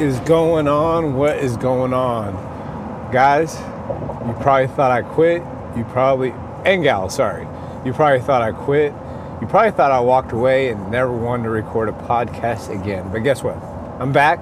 Is going on? What is going on? Guys, you probably thought I quit. You probably, and gals, sorry. You probably thought I quit. You probably thought I walked away and never wanted to record a podcast again. But guess what? I'm back.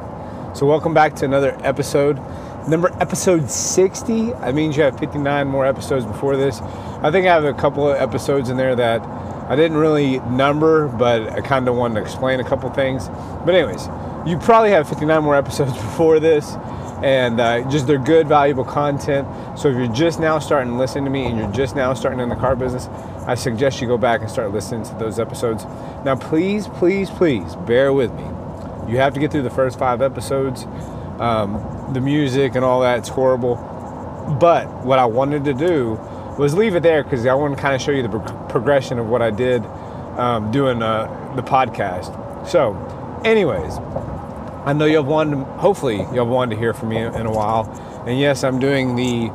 So, welcome back to another episode. Number episode 60. That means you have 59 more episodes before this. I think I have a couple of episodes in there that I didn't really number, but I kind of wanted to explain a couple things. But, anyways, you probably have 59 more episodes before this, and uh, just they're good, valuable content. So, if you're just now starting to listen to me and you're just now starting in the car business, I suggest you go back and start listening to those episodes. Now, please, please, please bear with me. You have to get through the first five episodes. Um, the music and all that, it's horrible. But what I wanted to do was leave it there because I want to kind of show you the pro- progression of what I did um, doing uh, the podcast. So, anyways, I know you'll wanted, hopefully, you'll wanted to hear from me in a while. And yes, I'm doing the,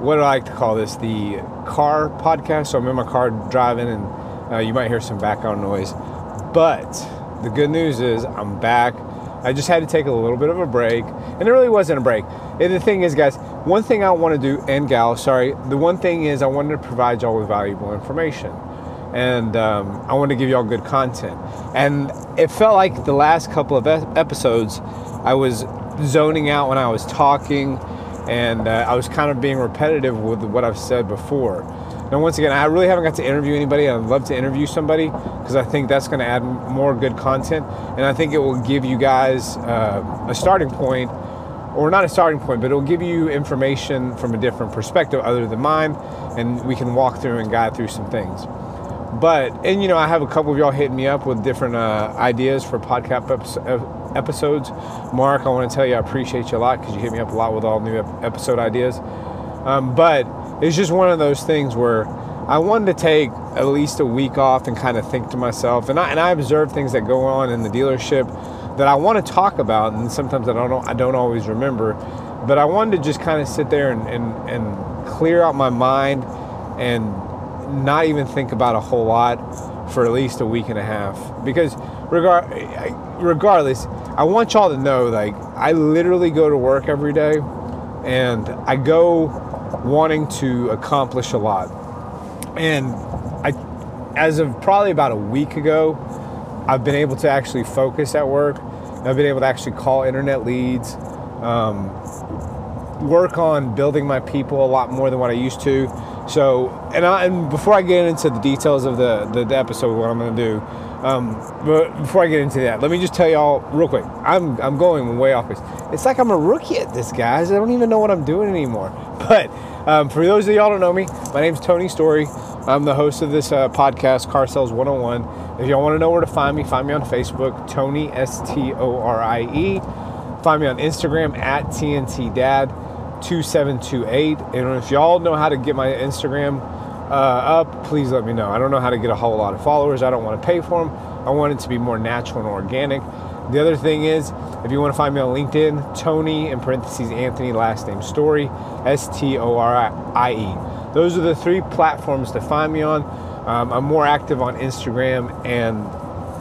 what do I like to call this? The car podcast. So I'm in my car driving, and uh, you might hear some background noise. But the good news is I'm back. I just had to take a little bit of a break, and it really wasn't a break. And the thing is, guys, one thing I want to do, and gal, sorry, the one thing is I wanted to provide y'all with valuable information, and um, I want to give y'all good content. And it felt like the last couple of episodes, I was zoning out when I was talking, and uh, I was kind of being repetitive with what I've said before. Now, once again, I really haven't got to interview anybody. I'd love to interview somebody because I think that's going to add more good content, and I think it will give you guys uh, a starting point, or not a starting point, but it will give you information from a different perspective other than mine, and we can walk through and guide through some things. But and you know, I have a couple of y'all hitting me up with different uh, ideas for podcast episodes. Mark, I want to tell you I appreciate you a lot because you hit me up a lot with all new episode ideas. Um, but it's just one of those things where I wanted to take at least a week off and kind of think to myself, and I and I observe things that go on in the dealership that I want to talk about, and sometimes I don't I don't always remember, but I wanted to just kind of sit there and, and, and clear out my mind and not even think about a whole lot for at least a week and a half because regard regardless I want y'all to know like I literally go to work every day and I go wanting to accomplish a lot. And I, as of probably about a week ago, I've been able to actually focus at work. I've been able to actually call internet leads, um, work on building my people a lot more than what I used to. So, and, I, and before I get into the details of the, the, the episode, what I'm going to do, um, but before I get into that, let me just tell y'all real quick. I'm I'm going way off base. It's like I'm a rookie at this, guys. I don't even know what I'm doing anymore. But um, for those of y'all don't know me, my name's Tony Storie. I'm the host of this uh, podcast, Car Sales 101. If y'all want to know where to find me, find me on Facebook, Tony S T O R I E. Find me on Instagram at TNT Dad 2728. And if y'all know how to get my Instagram uh, up, please let me know. I don't know how to get a whole lot of followers. I don't want to pay for them. I want it to be more natural and organic. The other thing is, if you want to find me on LinkedIn, Tony in parentheses Anthony last name Storie S T O R I E. Those are the three platforms to find me on. Um, I'm more active on Instagram and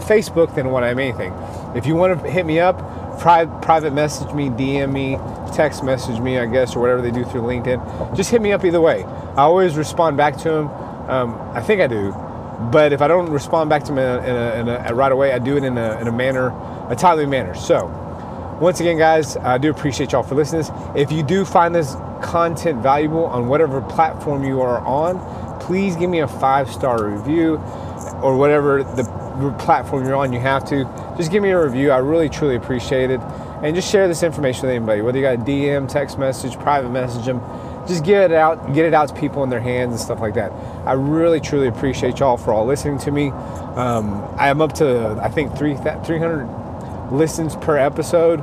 Facebook than what I'm anything. If you want to hit me up, pri- private message me, DM me, text message me, I guess, or whatever they do through LinkedIn. Just hit me up either way. I always respond back to them. Um, I think I do, but if I don't respond back to them in a, in a, in a, right away, I do it in a, in a manner, a timely manner. So, once again, guys, I do appreciate y'all for listening. If you do find this content valuable on whatever platform you are on, please give me a five star review or whatever the platform you're on. You have to just give me a review. I really truly appreciate it, and just share this information with anybody. Whether you got a DM, text message, private message them just get it out, get it out to people in their hands and stuff like that. I really truly appreciate y'all for all listening to me. Um, I am up to I think three 300 listens per episode,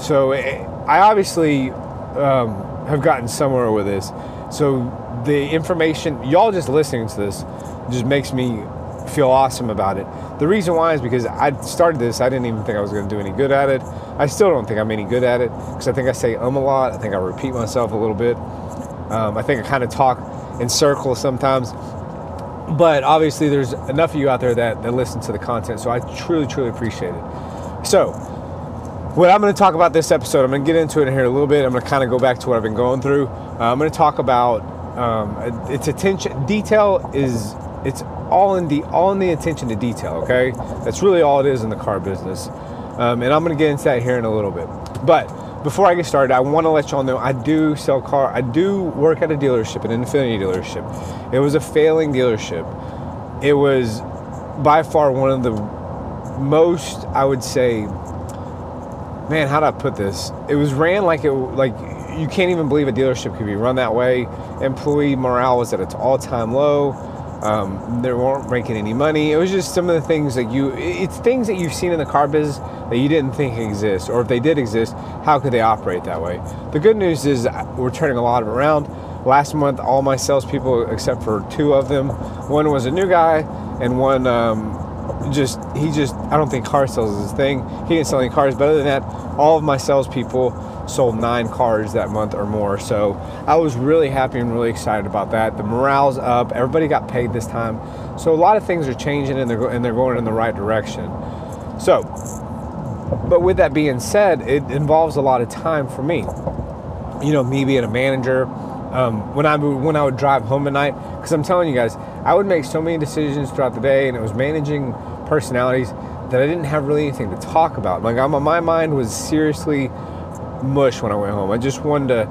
so it, I obviously um, have gotten somewhere with this. So the information y'all just listening to this just makes me feel awesome about it. The reason why is because I started this, I didn't even think I was going to do any good at it. I still don't think I'm any good at it because I think I say um a lot. I think I repeat myself a little bit. Um, I think I kind of talk in circles sometimes. But obviously, there's enough of you out there that, that listen to the content. So I truly, truly appreciate it. So, what I'm going to talk about this episode, I'm going to get into it in here a little bit. I'm going to kind of go back to what I've been going through. Uh, I'm going to talk about um, its attention. Detail is it's all in the all in the attention to detail. Okay, that's really all it is in the car business. Um, and I'm to get into that here in a little bit. But before I get started, I want to let y'all know I do sell car. I do work at a dealership, an Infiniti dealership. It was a failing dealership. It was by far one of the most, I would say, man, how do I put this? It was ran like it like you can't even believe a dealership could be run that way. Employee morale was at its all-time low. Um, they weren't making any money. It was just some of the things that you, it's things that you've seen in the car business that you didn't think exist, or if they did exist, how could they operate that way? The good news is we're turning a lot of it around. Last month, all my salespeople, except for two of them, one was a new guy, and one um, just he just I don't think car sales is his thing. He didn't sell any cars, but other than that, all of my salespeople sold nine cars that month or more. So I was really happy and really excited about that. The morale's up. Everybody got paid this time. So a lot of things are changing and they're and they're going in the right direction. So, but with that being said, it involves a lot of time for me. You know, me being a manager. Um, when I when I would drive home at night, because I'm telling you guys, I would make so many decisions throughout the day, and it was managing personalities that I didn't have really anything to talk about. Like I'm, my mind was seriously mush when I went home. I just wanted to.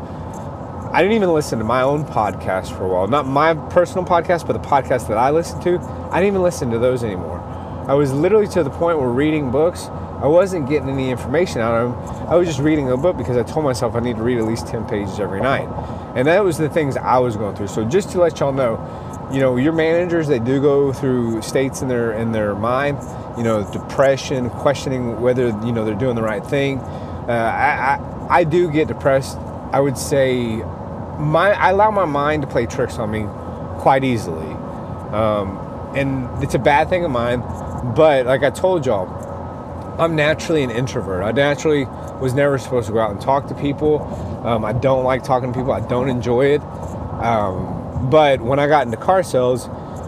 I didn't even listen to my own podcast for a while. Not my personal podcast, but the podcast that I listened to. I didn't even listen to those anymore. I was literally to the point where reading books, I wasn't getting any information out of them. I was just reading a book because I told myself I need to read at least 10 pages every night. And that was the things I was going through. So just to let y'all know, you know your managers they do go through states in their in their mind you know depression questioning whether you know they're doing the right thing. Uh, I, I, I do get depressed. I would say my i allow my mind to play tricks on me quite easily. Um, and it's a bad thing of mine but like i told y'all i'm naturally an introvert. I naturally was never supposed to go out and talk to people. Um, i don't like talking to people. I don't enjoy it. Um, but when I got into car sales,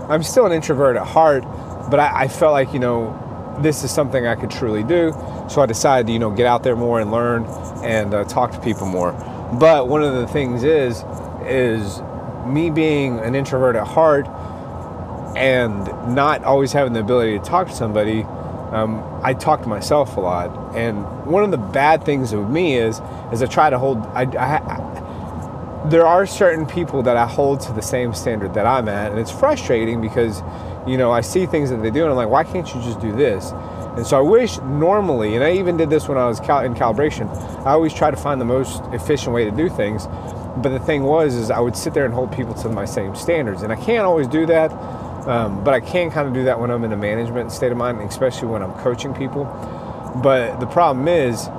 I'm still an introvert at heart, but I, I felt like, you know, this is something I could truly do. So I decided to, you know, get out there more and learn and uh, talk to people more. But one of the things is, is me being an introvert at heart and not always having the ability to talk to somebody, um, I talk to myself a lot. And one of the bad things with me is, is I try to hold, I, I, there are certain people that I hold to the same standard that I'm at, and it's frustrating because, you know, I see things that they do, and I'm like, why can't you just do this? And so I wish normally, and I even did this when I was cal- in calibration, I always try to find the most efficient way to do things. But the thing was, is I would sit there and hold people to my same standards, and I can't always do that. Um, but I can kind of do that when I'm in a management state of mind, especially when I'm coaching people. But the problem is,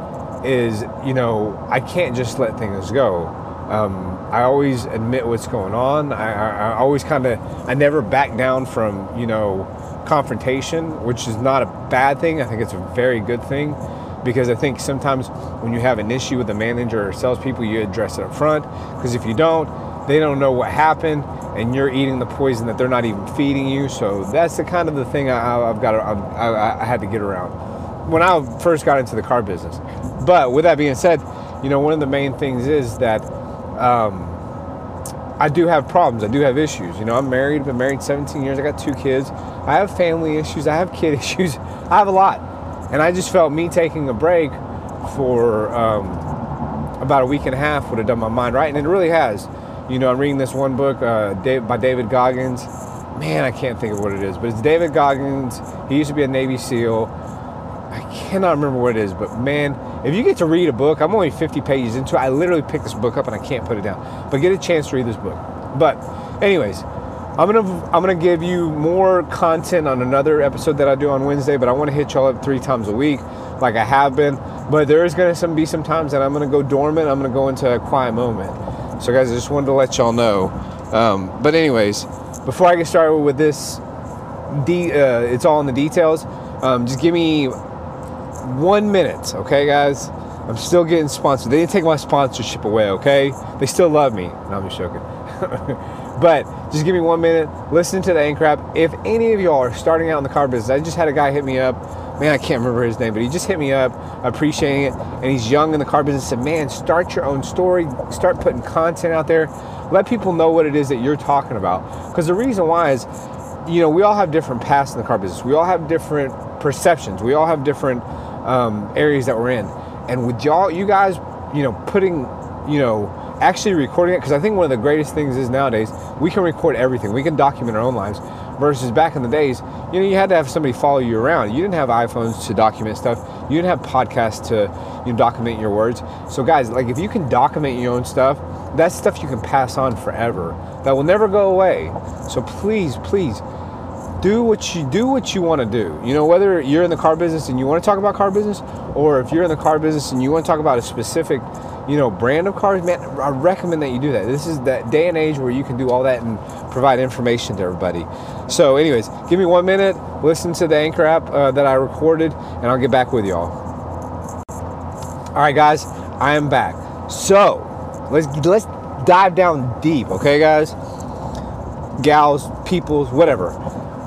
is you know, I can't just let things go. Um, I always admit what's going on. I, I, I always kind of, I never back down from, you know, confrontation, which is not a bad thing. I think it's a very good thing because I think sometimes when you have an issue with a manager or salespeople, you address it up front. Because if you don't, they don't know what happened and you're eating the poison that they're not even feeding you. So that's the kind of the thing I, have got. To, I, I had to get around when I first got into the car business. But with that being said, you know, one of the main things is that um, I do have problems. I do have issues. You know, I'm married. I've been married 17 years. I got two kids. I have family issues. I have kid issues. I have a lot. And I just felt me taking a break for um, about a week and a half would have done my mind right. And it really has. You know, I'm reading this one book uh, by David Goggins. Man, I can't think of what it is, but it's David Goggins. He used to be a Navy SEAL. I cannot remember what it is, but man, if you get to read a book, I'm only 50 pages into it. I literally picked this book up and I can't put it down. But get a chance to read this book. But, anyways, I'm gonna I'm gonna give you more content on another episode that I do on Wednesday. But I want to hit y'all up three times a week, like I have been. But there is gonna some, be some times that I'm gonna go dormant. I'm gonna go into a quiet moment. So, guys, I just wanted to let y'all know. Um, but, anyways, before I get started with this, de- uh, it's all in the details. Um, just give me one minute, okay, guys? I'm still getting sponsored. They didn't take my sponsorship away, okay? They still love me. No, I'm just joking. but just give me one minute. Listen to the Anchor app. If any of y'all are starting out in the car business, I just had a guy hit me up man, I can't remember his name, but he just hit me up appreciating it. And he's young in the car business. Said, man, start your own story, start putting content out there, let people know what it is that you're talking about. Because the reason why is, you know, we all have different paths in the car business. We all have different perceptions. We all have different um, areas that we're in. And with y'all, you guys, you know, putting, you know, actually recording it, because I think one of the greatest things is nowadays we can record everything. We can document our own lives versus back in the days, you know, you had to have somebody follow you around. You didn't have iPhones to document stuff. You didn't have podcasts to you know, document your words. So guys, like if you can document your own stuff, that's stuff you can pass on forever. That will never go away. So please, please do what you do what you want to do. You know, whether you're in the car business and you want to talk about car business, or if you're in the car business and you want to talk about a specific, you know, brand of cars, man, I recommend that you do that. This is that day and age where you can do all that and provide information to everybody. So, anyways, give me one minute, listen to the Anchor app uh, that I recorded, and I'll get back with y'all. All right, guys, I am back. So, let's let's dive down deep, okay, guys, gals, peoples, whatever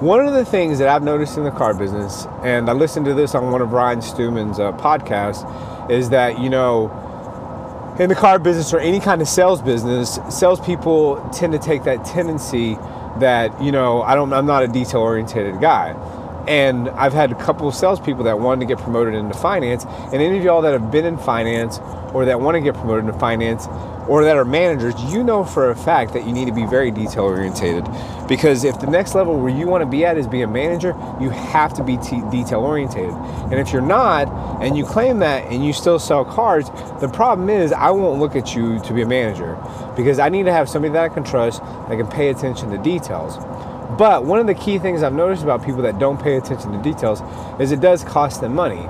one of the things that I've noticed in the car business, and I listened to this on one of Ryan Stewman's uh, podcasts, is that, you know, in the car business or any kind of sales business, salespeople tend to take that tendency that, you know, I don't, I'm not a detail oriented guy. And I've had a couple of salespeople that wanted to get promoted into finance, and any of y'all that have been in finance or that want to get promoted into finance, or that are managers, you know for a fact that you need to be very detail orientated. Because if the next level where you want to be at is be a manager, you have to be t- detail orientated. And if you're not, and you claim that and you still sell cars, the problem is I won't look at you to be a manager because I need to have somebody that I can trust that can pay attention to details. But one of the key things I've noticed about people that don't pay attention to details is it does cost them money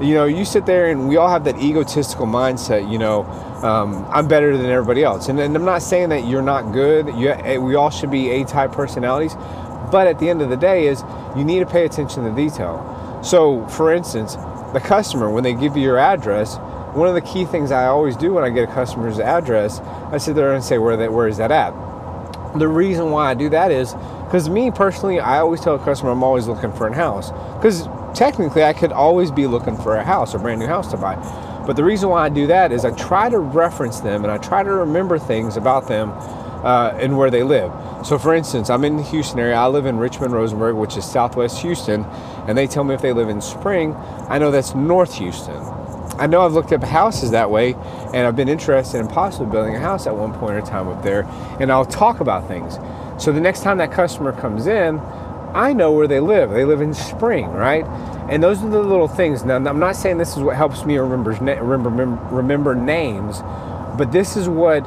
you know, you sit there and we all have that egotistical mindset, you know, um, I'm better than everybody else. And, and, I'm not saying that you're not good. You, eh, we all should be A-type personalities. But at the end of the day is you need to pay attention to detail. So, for instance, the customer, when they give you your address, one of the key things I always do when I get a customer's address, I sit there and say, where, where is that at? The reason why I do that is because me personally, I always tell a customer I'm always looking for a house. Because technically I could always be looking for a house, a brand new house to buy. But the reason why I do that is I try to reference them and I try to remember things about them uh, and where they live. So, for instance, I'm in the Houston area. I live in Richmond, Rosenberg, which is southwest Houston, and they tell me if they live in Spring, I know that's North Houston. I know I've looked up houses that way, and I've been interested in possibly building a house at one point in time up there, and I'll talk about things. So the next time that customer comes in, I know where they live. They live in Spring, right? And those are the little things. Now, I'm not saying this is what helps me remember, remember, remember names, but this is what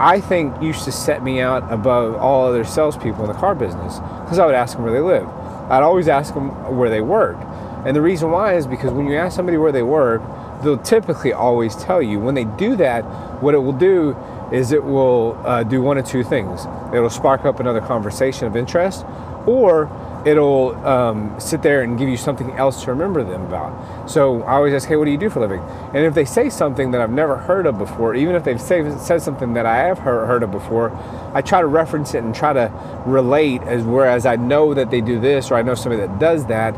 I think used to set me out above all other salespeople in the car business because I would ask them where they live. I'd always ask them where they work. And the reason why is because when you ask somebody where they work, they'll typically always tell you. When they do that, what it will do is it will uh, do one of two things. It'll spark up another conversation of interest, or it'll um, sit there and give you something else to remember them about. So I always ask, hey, what do you do for a living? And if they say something that I've never heard of before, even if they've say, said something that I have heard, heard of before, I try to reference it and try to relate as whereas I know that they do this or I know somebody that does that,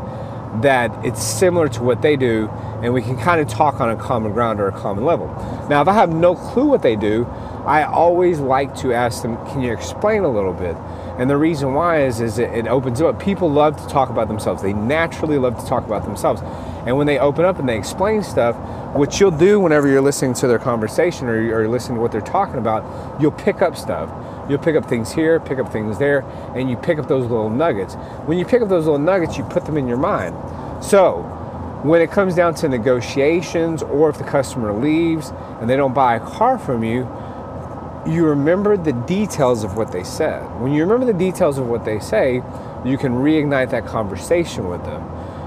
that it's similar to what they do and we can kind of talk on a common ground or a common level. Now, if I have no clue what they do, I always like to ask them, can you explain a little bit? And the reason why is, is it, it opens up. People love to talk about themselves. They naturally love to talk about themselves. And when they open up and they explain stuff, what you'll do whenever you're listening to their conversation or you're listening to what they're talking about, you'll pick up stuff. You'll pick up things here, pick up things there, and you pick up those little nuggets. When you pick up those little nuggets, you put them in your mind. So, when it comes down to negotiations or if the customer leaves and they don't buy a car from you, you remember the details of what they said. When you remember the details of what they say, you can reignite that conversation with them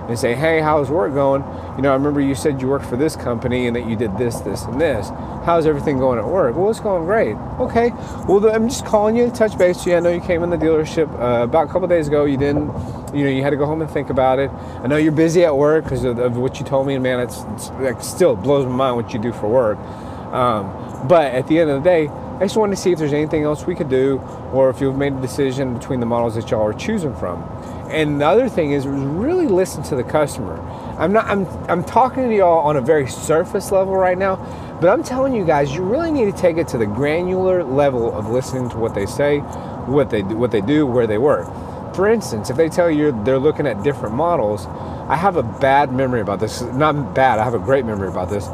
and say, hey, how's work going? You know, I remember you said you worked for this company and that you did this, this, and this. How's everything going at work? Well, it's going great. Okay. Well, I'm just calling you to touch base with you. I know you came in the dealership uh, about a couple days ago. You didn't, you know, you had to go home and think about it. I know you're busy at work because of, of, what you told me, and man, it's, it's like still blows my mind what you do for work. Um, but at the end of the day, I just wanted to see if there's anything else we could do or if you've made a decision between the models that y'all are choosing from. And the other thing is really listen to the customer. I'm not I'm I'm talking to y'all on a very surface level right now, but I'm telling you guys, you really need to take it to the granular level of listening to what they say, what they what they do, where they work. For instance, if they tell you they're looking at different models, I have a bad memory about this. Not bad, I have a great memory about this.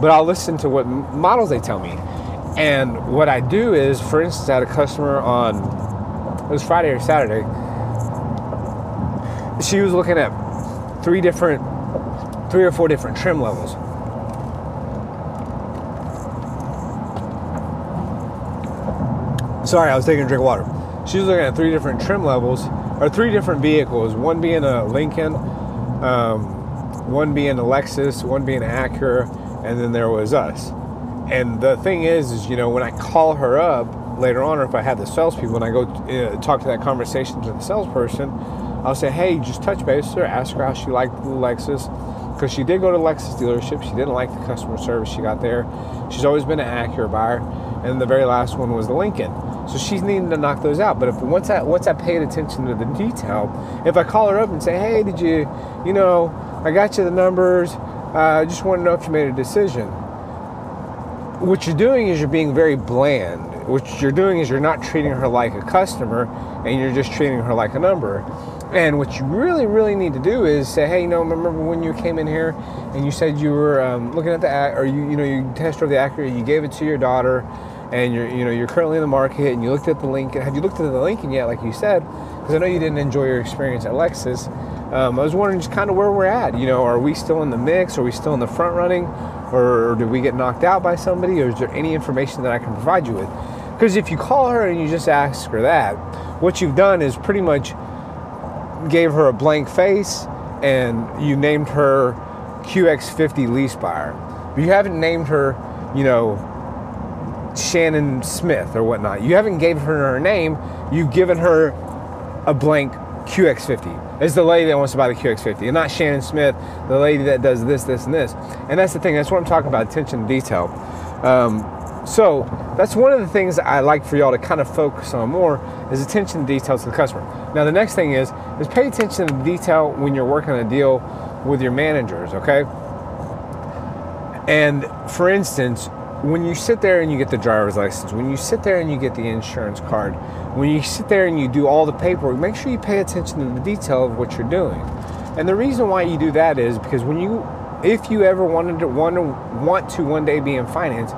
But I'll listen to what models they tell me. And what I do is, for instance, I had a customer on, it was Friday or Saturday. She was looking at three different, three or four different trim levels. Sorry, I was taking a drink of water. She was looking at three different trim levels, or three different vehicles. One being a Lincoln, um, one being a Lexus, one being an Acura, and then there was us. And the thing is, is you know, when I call her up later on, or if I have the salespeople, when I go uh, talk to that conversation to the salesperson, I'll say, hey, just touch base with her, ask her how she liked the Lexus, because she did go to Lexus dealership. She didn't like the customer service she got there. She's always been an Acura buyer, and the very last one was the Lincoln. So she's needing to knock those out. But if once I once I paid attention to the detail, if I call her up and say, hey, did you, you know, I got you the numbers. I just want to know if you made a decision what you're doing is you're being very bland. What you're doing is you're not treating her like a customer and you're just treating her like a number. And what you really, really need to do is say, hey, you know, remember when you came in here and you said you were um, looking at the, or you, you know, you test drove the Acura, you gave it to your daughter, and you're, you know, you're currently in the market, and you looked at the Lincoln. Have you looked at the Lincoln yet, like you said? Because I know you didn't enjoy your experience at Lexus. Um, I was wondering just kind of where we're at. You know, are we still in the mix? Are we still in the front running? Or, did we get knocked out by somebody, or is there any information that I can provide you with? Because if you call her and you just ask her that, what you've done is pretty much gave her a blank face and you named her QX50 lease buyer. You haven't named her, you know, Shannon Smith or whatnot. You haven't given her her name. You've given her a blank QX50. It's the lady that wants to buy the QX50, and not Shannon Smith, the lady that does this, this, and this. And that's the thing. That's what I'm talking about. Attention to detail. Um, so that's one of the things I like for y'all to kind of focus on more is attention to detail to the customer. Now the next thing is is pay attention to detail when you're working a deal with your managers. Okay. And for instance, when you sit there and you get the driver's license, when you sit there and you get the insurance card, when you sit there and you do all the paperwork, make sure you pay attention to the detail of what you're doing. And the reason why you do that is because when you, if you ever wanted to want to want to one day be in finance,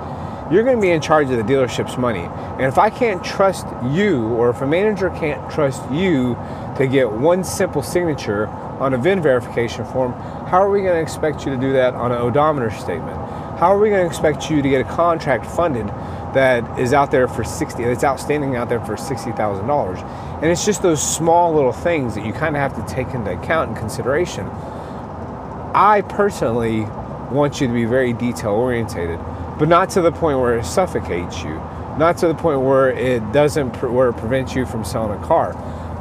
you're going to be in charge of the dealership's money. And if I can't trust you, or if a manager can't trust you to get one simple signature on a VIN verification form, how are we going to expect you to do that on an odometer statement? How are we going to expect you to get a contract funded that is out there for 60 that's outstanding out there for $60,000? And it's just those small little things that you kind of have to take into account and consideration. I personally want you to be very detail orientated, but not to the point where it suffocates you, not to the point where it doesn't where it prevents you from selling a car.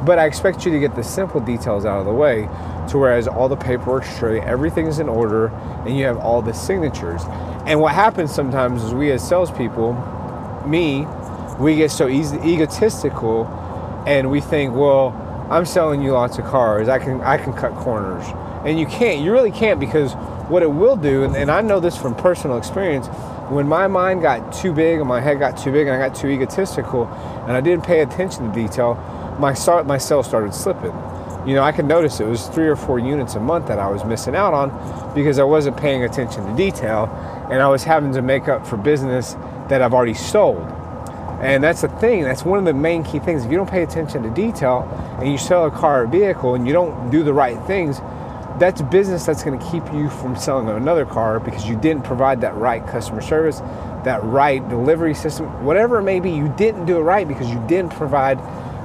But I expect you to get the simple details out of the way to whereas all the paperwork straight, everything's in order, and you have all the signatures. And what happens sometimes is we as salespeople, me, we get so easy, egotistical, and we think, well, I'm selling you lots of cars. I can I can cut corners, and you can't. You really can't because what it will do, and, and I know this from personal experience. When my mind got too big and my head got too big and I got too egotistical, and I didn't pay attention to detail, my start my sales started slipping you know, I could notice it was three or four units a month that I was missing out on because I wasn't paying attention to detail and I was having to make up for business that I've already sold. And that's the thing, that's one of the main key things. If you don't pay attention to detail and you sell a car or vehicle and you don't do the right things, that's business that's going to keep you from selling another car because you didn't provide that right customer service, that right delivery system, whatever it may be, you didn't do it right because you didn't provide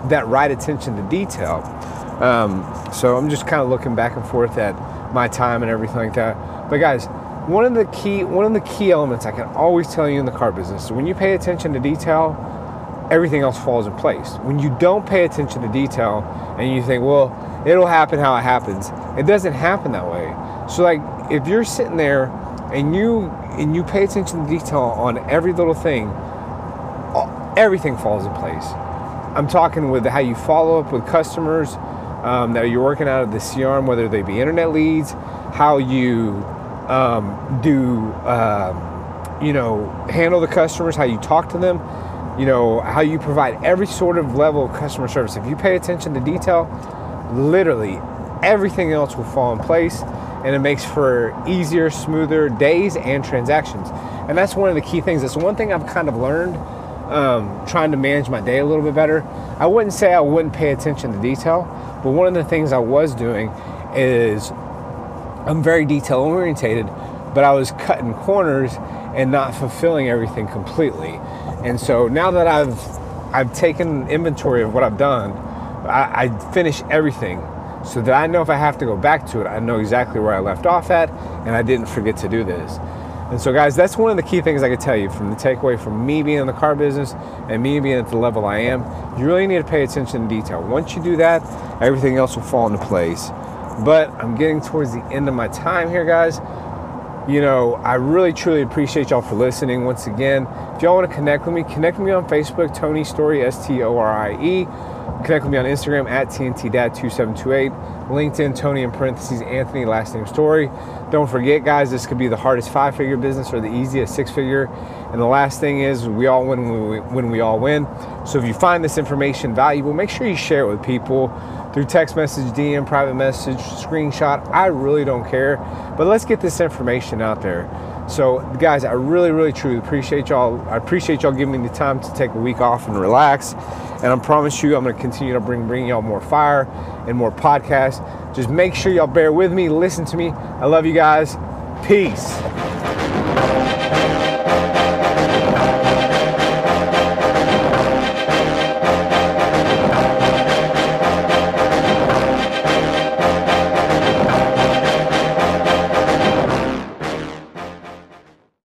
that right attention to detail. Um, so I'm just kind of looking back and forth at my time and everything like that. But guys, one of the key one of the key elements I can always tell you in the car business, is when you pay attention to detail, everything else falls in place. When you don't pay attention to detail and you think, well, it'll happen how it happens, it doesn't happen that way. So like if you're sitting there and you and you pay attention to detail on every little thing, everything falls in place. I'm talking with how you follow up with customers, um, that you're working out of the CRM, whether they be internet leads, how you um, do, um, you know, handle the customers, how you talk to them, you know, how you provide every sort of level of customer service. If you pay attention to detail, literally everything else will fall in place and it makes for easier, smoother days and transactions. And that's one of the key things. That's one thing I've kind of learned um, trying to manage my day a little bit better. I wouldn't say I wouldn't pay attention to detail, but one of the things I was doing is I'm very detail orientated, but I was cutting corners and not fulfilling everything completely. And so now that I've I've taken inventory of what I've done, I, I finish everything so that I know if I have to go back to it, I know exactly where I left off at, and I didn't forget to do this. And so, guys, that's one of the key things I could tell you from the takeaway from me being in the car business and me being at the level I am. You really need to pay attention to detail. Once you do that, everything else will fall into place. But I'm getting towards the end of my time here, guys. You know, I really truly appreciate y'all for listening once again. If y'all want to connect with me, connect with me on Facebook, Tony Storie, S T O R I E. Connect with me on Instagram at TNTDad2728. LinkedIn, Tony in parentheses, Anthony, last name Storie. Don't forget, guys, this could be the hardest five figure business or the easiest six figure. And the last thing is, we all win when we, when we all win. So if you find this information valuable, make sure you share it with people through text message, DM, private message, screenshot. I really don't care. But let's get this information out there. So, guys, I really, really, truly appreciate y'all. I appreciate y'all giving me the time to take a week off and relax. And I promise you, I'm going to continue to bring bring y'all more fire and more podcasts. Just make sure y'all bear with me, listen to me. I love you guys. Peace.